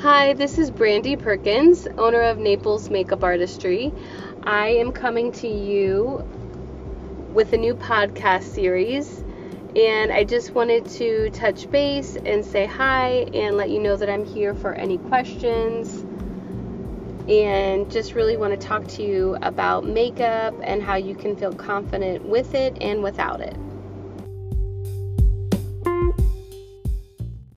Hi, this is Brandy Perkins, owner of Naples Makeup Artistry. I am coming to you with a new podcast series, and I just wanted to touch base and say hi and let you know that I'm here for any questions. And just really want to talk to you about makeup and how you can feel confident with it and without it.